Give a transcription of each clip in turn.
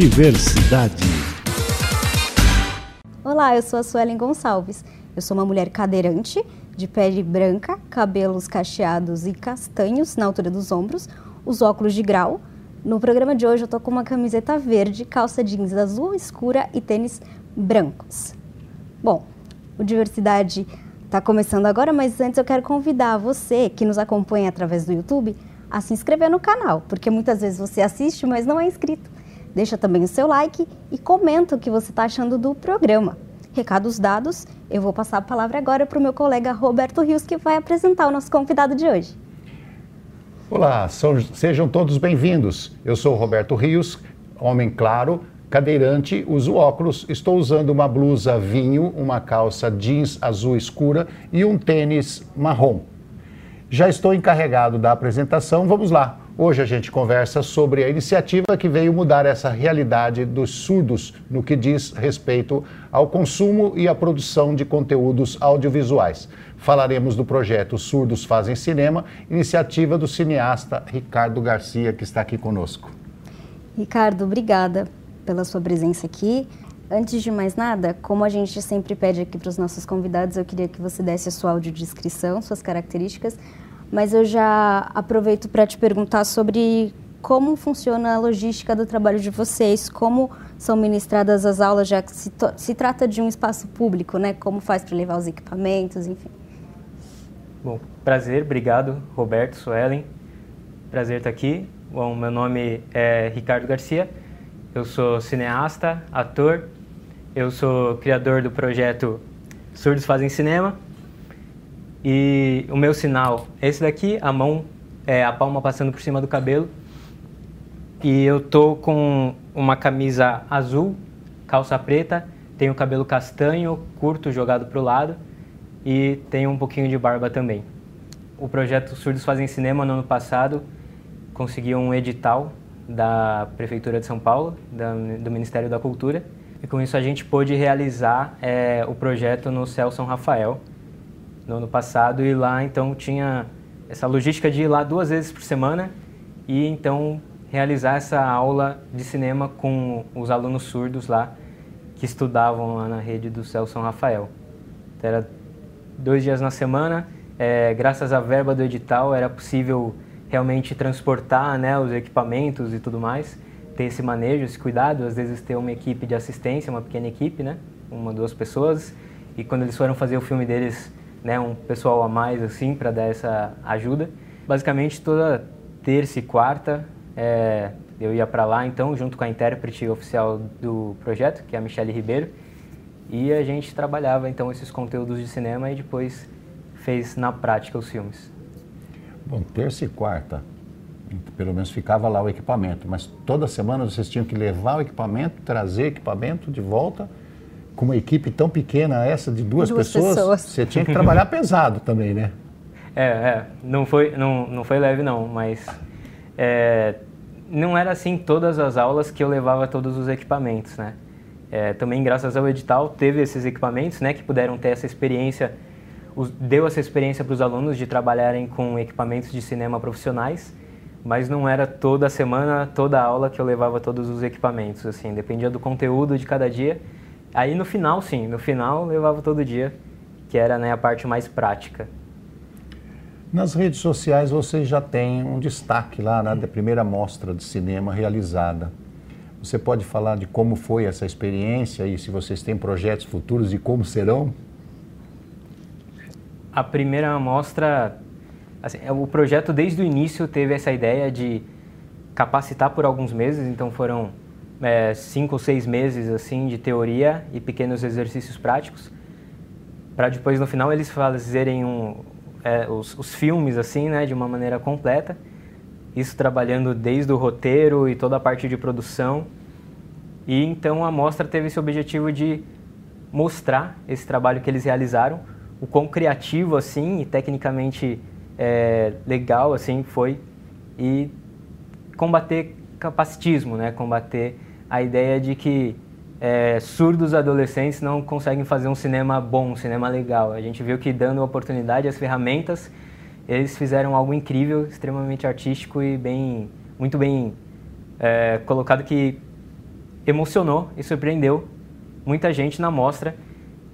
Diversidade. Olá, eu sou a Suelen Gonçalves. Eu sou uma mulher cadeirante, de pele branca, cabelos cacheados e castanhos na altura dos ombros, os óculos de grau. No programa de hoje eu tô com uma camiseta verde, calça jeans azul escura e tênis brancos. Bom, o Diversidade está começando agora, mas antes eu quero convidar você que nos acompanha através do YouTube a se inscrever no canal, porque muitas vezes você assiste, mas não é inscrito. Deixa também o seu like e comenta o que você está achando do programa. Recados dados, eu vou passar a palavra agora para o meu colega Roberto Rios, que vai apresentar o nosso convidado de hoje. Olá, são, sejam todos bem-vindos. Eu sou Roberto Rios, homem claro, cadeirante, uso óculos, estou usando uma blusa vinho, uma calça jeans azul escura e um tênis marrom. Já estou encarregado da apresentação, vamos lá. Hoje a gente conversa sobre a iniciativa que veio mudar essa realidade dos surdos no que diz respeito ao consumo e à produção de conteúdos audiovisuais. Falaremos do projeto Surdos Fazem Cinema, iniciativa do cineasta Ricardo Garcia, que está aqui conosco. Ricardo, obrigada pela sua presença aqui. Antes de mais nada, como a gente sempre pede aqui para os nossos convidados, eu queria que você desse a sua audiodescrição, suas características, mas eu já aproveito para te perguntar sobre como funciona a logística do trabalho de vocês, como são ministradas as aulas, já que se, se trata de um espaço público, né? Como faz para levar os equipamentos, enfim. Bom, prazer, obrigado, Roberto, Suelen. Prazer estar aqui. Bom, meu nome é Ricardo Garcia, eu sou cineasta, ator, eu sou criador do projeto Surdos Fazem Cinema. E o meu sinal é esse daqui, a mão, é, a palma passando por cima do cabelo. E eu tô com uma camisa azul, calça preta, tenho cabelo castanho, curto, jogado para o lado e tenho um pouquinho de barba também. O projeto Surdos Fazem Cinema no ano passado conseguiu um edital da Prefeitura de São Paulo, da, do Ministério da Cultura, e com isso a gente pôde realizar é, o projeto no Céu São Rafael no ano passado e lá então tinha essa logística de ir lá duas vezes por semana e então realizar essa aula de cinema com os alunos surdos lá que estudavam lá na rede do Céu São Rafael. Então, era dois dias na semana, é, graças à verba do edital era possível realmente transportar né, os equipamentos e tudo mais, ter esse manejo, esse cuidado, às vezes ter uma equipe de assistência, uma pequena equipe, né, uma, duas pessoas, e quando eles foram fazer o filme deles, né, um pessoal a mais assim para dar essa ajuda. Basicamente toda terça e quarta é, eu ia para lá então junto com a intérprete oficial do projeto, que é a Michelle Ribeiro, e a gente trabalhava então esses conteúdos de cinema e depois fez na prática os filmes. Bom, terça e quarta, pelo menos ficava lá o equipamento, mas toda semana vocês tinham que levar o equipamento, trazer equipamento de volta. Com uma equipe tão pequena essa de duas, duas pessoas, pessoas, você tinha que trabalhar pesado também, né? É, é, não foi, não, não foi leve não, mas é, não era assim todas as aulas que eu levava todos os equipamentos, né? É, também graças ao edital teve esses equipamentos, né, que puderam ter essa experiência, deu essa experiência para os alunos de trabalharem com equipamentos de cinema profissionais, mas não era toda semana, toda aula que eu levava todos os equipamentos, assim, dependia do conteúdo de cada dia. Aí no final, sim, no final levava todo dia, que era né, a parte mais prática. Nas redes sociais vocês já têm um destaque lá né, da primeira mostra de cinema realizada. Você pode falar de como foi essa experiência e se vocês têm projetos futuros e como serão? A primeira mostra, assim, o projeto desde o início teve essa ideia de capacitar por alguns meses, então foram é, cinco ou seis meses assim de teoria e pequenos exercícios práticos, para depois no final eles fazerem um, é, os, os, filmes assim, né, de uma maneira completa. Isso trabalhando desde o roteiro e toda a parte de produção. E então a mostra teve esse objetivo de mostrar esse trabalho que eles realizaram, o quão criativo assim e tecnicamente é, legal assim foi e combater capacitismo, né, combater a ideia de que é, surdos adolescentes não conseguem fazer um cinema bom, um cinema legal. A gente viu que dando oportunidade às ferramentas, eles fizeram algo incrível, extremamente artístico e bem, muito bem é, colocado que emocionou e surpreendeu muita gente na mostra,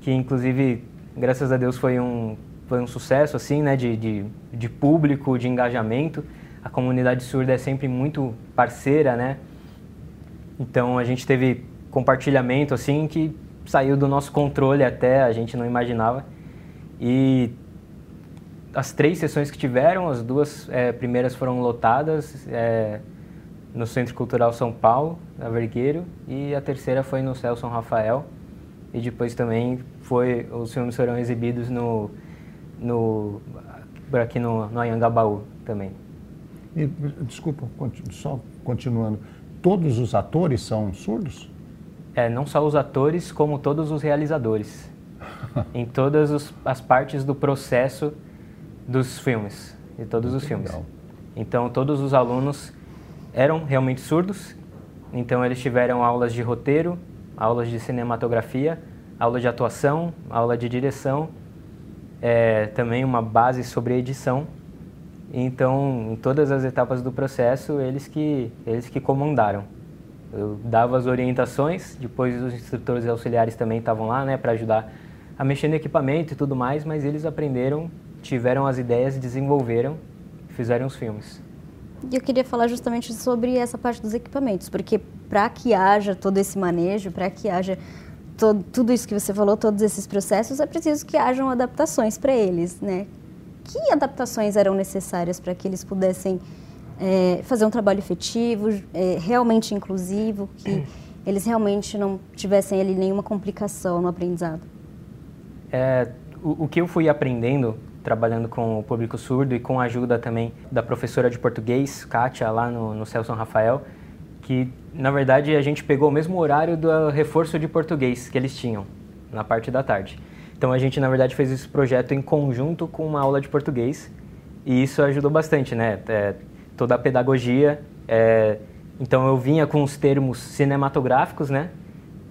que inclusive, graças a Deus, foi um, foi um sucesso assim, né, de, de, de público, de engajamento. A comunidade surda é sempre muito parceira, né? Então a gente teve compartilhamento assim que saiu do nosso controle até, a gente não imaginava. E as três sessões que tiveram, as duas é, primeiras foram lotadas é, no Centro Cultural São Paulo, na Vergueiro, e a terceira foi no Céu São Rafael. E depois também foi, os filmes foram exibidos no, no aqui no, no Anhangabaú também. E, desculpa, só continuando, todos os atores são surdos? É, não só os atores, como todos os realizadores. em todas os, as partes do processo dos filmes, de todos Muito os filmes. Legal. Então, todos os alunos eram realmente surdos, então eles tiveram aulas de roteiro, aulas de cinematografia, aula de atuação, aula de direção, é, também uma base sobre edição. Então, em todas as etapas do processo, eles que, eles que comandaram. Eu dava as orientações, depois os instrutores auxiliares também estavam lá, né, para ajudar a mexer no equipamento e tudo mais, mas eles aprenderam, tiveram as ideias, desenvolveram, fizeram os filmes. E eu queria falar justamente sobre essa parte dos equipamentos, porque para que haja todo esse manejo, para que haja todo, tudo isso que você falou, todos esses processos, é preciso que hajam adaptações para eles, né? Que adaptações eram necessárias para que eles pudessem é, fazer um trabalho efetivo, é, realmente inclusivo, que eles realmente não tivessem ali nenhuma complicação no aprendizado? É, o, o que eu fui aprendendo trabalhando com o público surdo e com a ajuda também da professora de português, Kátia, lá no, no Céu São Rafael, que na verdade a gente pegou o mesmo horário do reforço de português que eles tinham na parte da tarde. Então a gente na verdade fez esse projeto em conjunto com uma aula de português e isso ajudou bastante, né? É, toda a pedagogia. É, então eu vinha com os termos cinematográficos, né?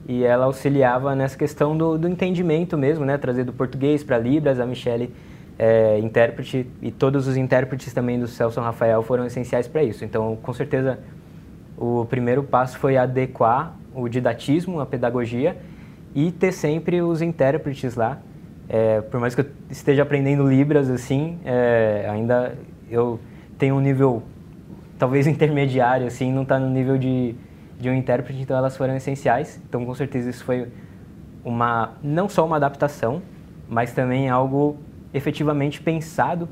E ela auxiliava nessa questão do, do entendimento mesmo, né? Trazer do português para Libras, a Michelle é, intérprete e todos os intérpretes também do Celso Rafael foram essenciais para isso. Então, com certeza, o primeiro passo foi adequar o didatismo, a pedagogia e ter sempre os intérpretes lá. É, por mais que eu esteja aprendendo Libras, assim, é, ainda eu tenho um nível talvez intermediário, assim, não está no nível de, de um intérprete, então elas foram essenciais. Então, com certeza, isso foi uma não só uma adaptação, mas também algo efetivamente pensado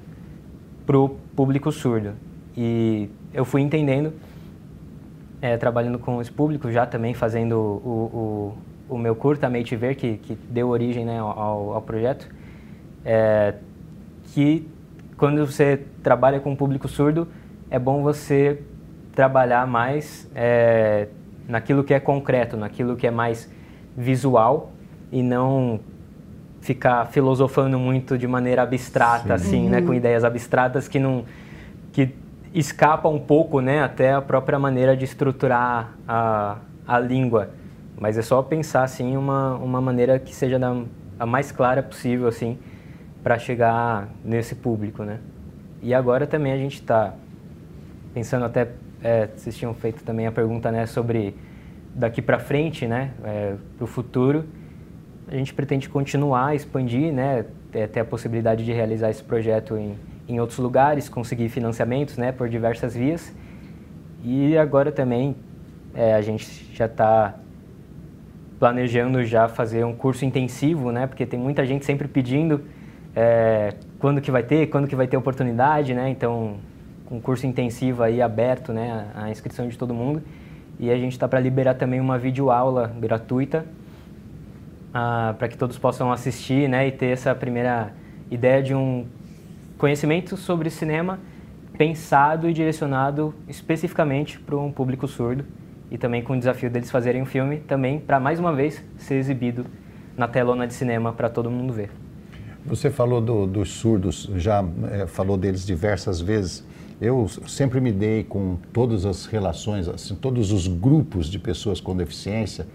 para o público surdo. E eu fui entendendo, é, trabalhando com esse público, já também fazendo o, o, o meu curta Mate Ver, que, que deu origem né, ao, ao projeto, é, que quando você trabalha com um público surdo, é bom você trabalhar mais é, naquilo que é concreto, naquilo que é mais visual e não ficar filosofando muito de maneira abstrata, Sim. assim, né, com ideias abstratas que não que escapa um pouco, né, até a própria maneira de estruturar a, a língua. Mas é só pensar assim uma uma maneira que seja da, a mais clara possível, assim, para chegar nesse público, né? E agora também a gente está pensando até é, vocês tinham feito também a pergunta, né, sobre daqui para frente, né, é, para o futuro a gente pretende continuar, expandir, né, ter a possibilidade de realizar esse projeto em, em outros lugares, conseguir financiamentos, né, por diversas vias. E agora também é, a gente já está planejando já fazer um curso intensivo, né, porque tem muita gente sempre pedindo é, quando que vai ter, quando que vai ter oportunidade, né, então um curso intensivo aí aberto, né, a inscrição de todo mundo. E a gente está para liberar também uma videoaula gratuita ah, para que todos possam assistir né, e ter essa primeira ideia de um conhecimento sobre cinema pensado e direcionado especificamente para um público surdo e também com o desafio deles fazerem um filme também para mais uma vez ser exibido na telona de cinema para todo mundo ver. Você falou do, dos surdos, já é, falou deles diversas vezes. Eu sempre me dei com todas as relações, assim, todos os grupos de pessoas com deficiência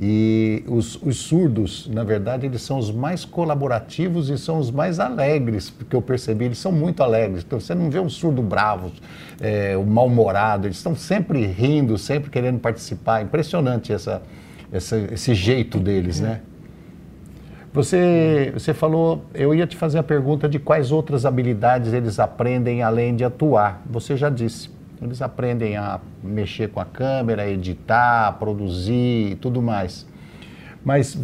E os, os, surdos, na verdade, eles são os mais colaborativos e são os mais alegres, porque eu percebi, eles são muito alegres. Então você não vê um surdo bravo, é, mal-humorado, eles estão sempre rindo, sempre querendo participar. Impressionante essa, essa, esse jeito deles, né? Você, você falou, eu ia te fazer a pergunta de quais outras habilidades eles aprendem além de atuar. Você já disse. Eles aprendem a mexer com a câmera, editar, produzir e tudo mais. Mas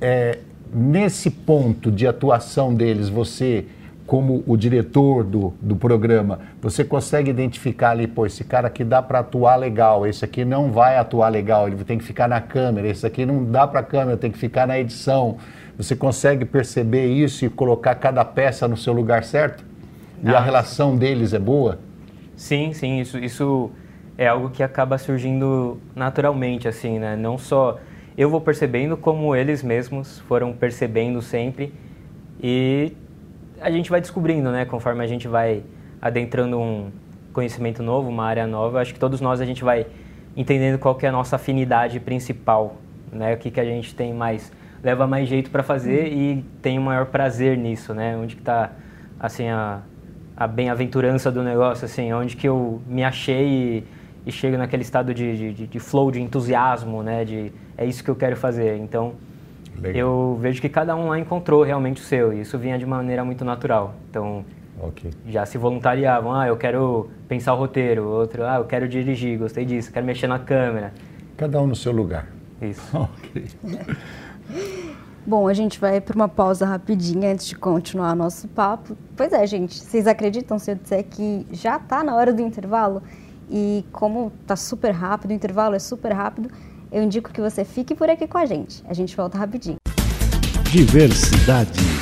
é, nesse ponto de atuação deles, você, como o diretor do, do programa, você consegue identificar ali, pô, esse cara aqui dá para atuar legal, esse aqui não vai atuar legal, ele tem que ficar na câmera, esse aqui não dá para câmera, tem que ficar na edição. Você consegue perceber isso e colocar cada peça no seu lugar certo? E ah, a relação deles é boa? Sim, sim, isso, isso é algo que acaba surgindo naturalmente, assim, né? Não só eu vou percebendo, como eles mesmos foram percebendo sempre. E a gente vai descobrindo, né? Conforme a gente vai adentrando um conhecimento novo, uma área nova, acho que todos nós a gente vai entendendo qual que é a nossa afinidade principal, né? O que, que a gente tem mais, leva mais jeito para fazer e tem o maior prazer nisso, né? Onde que está, assim, a a bem-aventurança do negócio, assim, onde que eu me achei e, e chego naquele estado de, de, de, flow, de entusiasmo, né, de é isso que eu quero fazer. Então, Legal. eu vejo que cada um lá encontrou realmente o seu e isso vinha de maneira muito natural. Então, okay. já se voluntariavam, ah, eu quero pensar o roteiro, outro, ah, eu quero dirigir, gostei disso, quero mexer na câmera. Cada um no seu lugar. Isso. ok. Bom, a gente vai para uma pausa rapidinha antes de continuar nosso papo. Pois é, gente, vocês acreditam se eu disser que já está na hora do intervalo? E como está super rápido, o intervalo é super rápido, eu indico que você fique por aqui com a gente. A gente volta rapidinho. Diversidade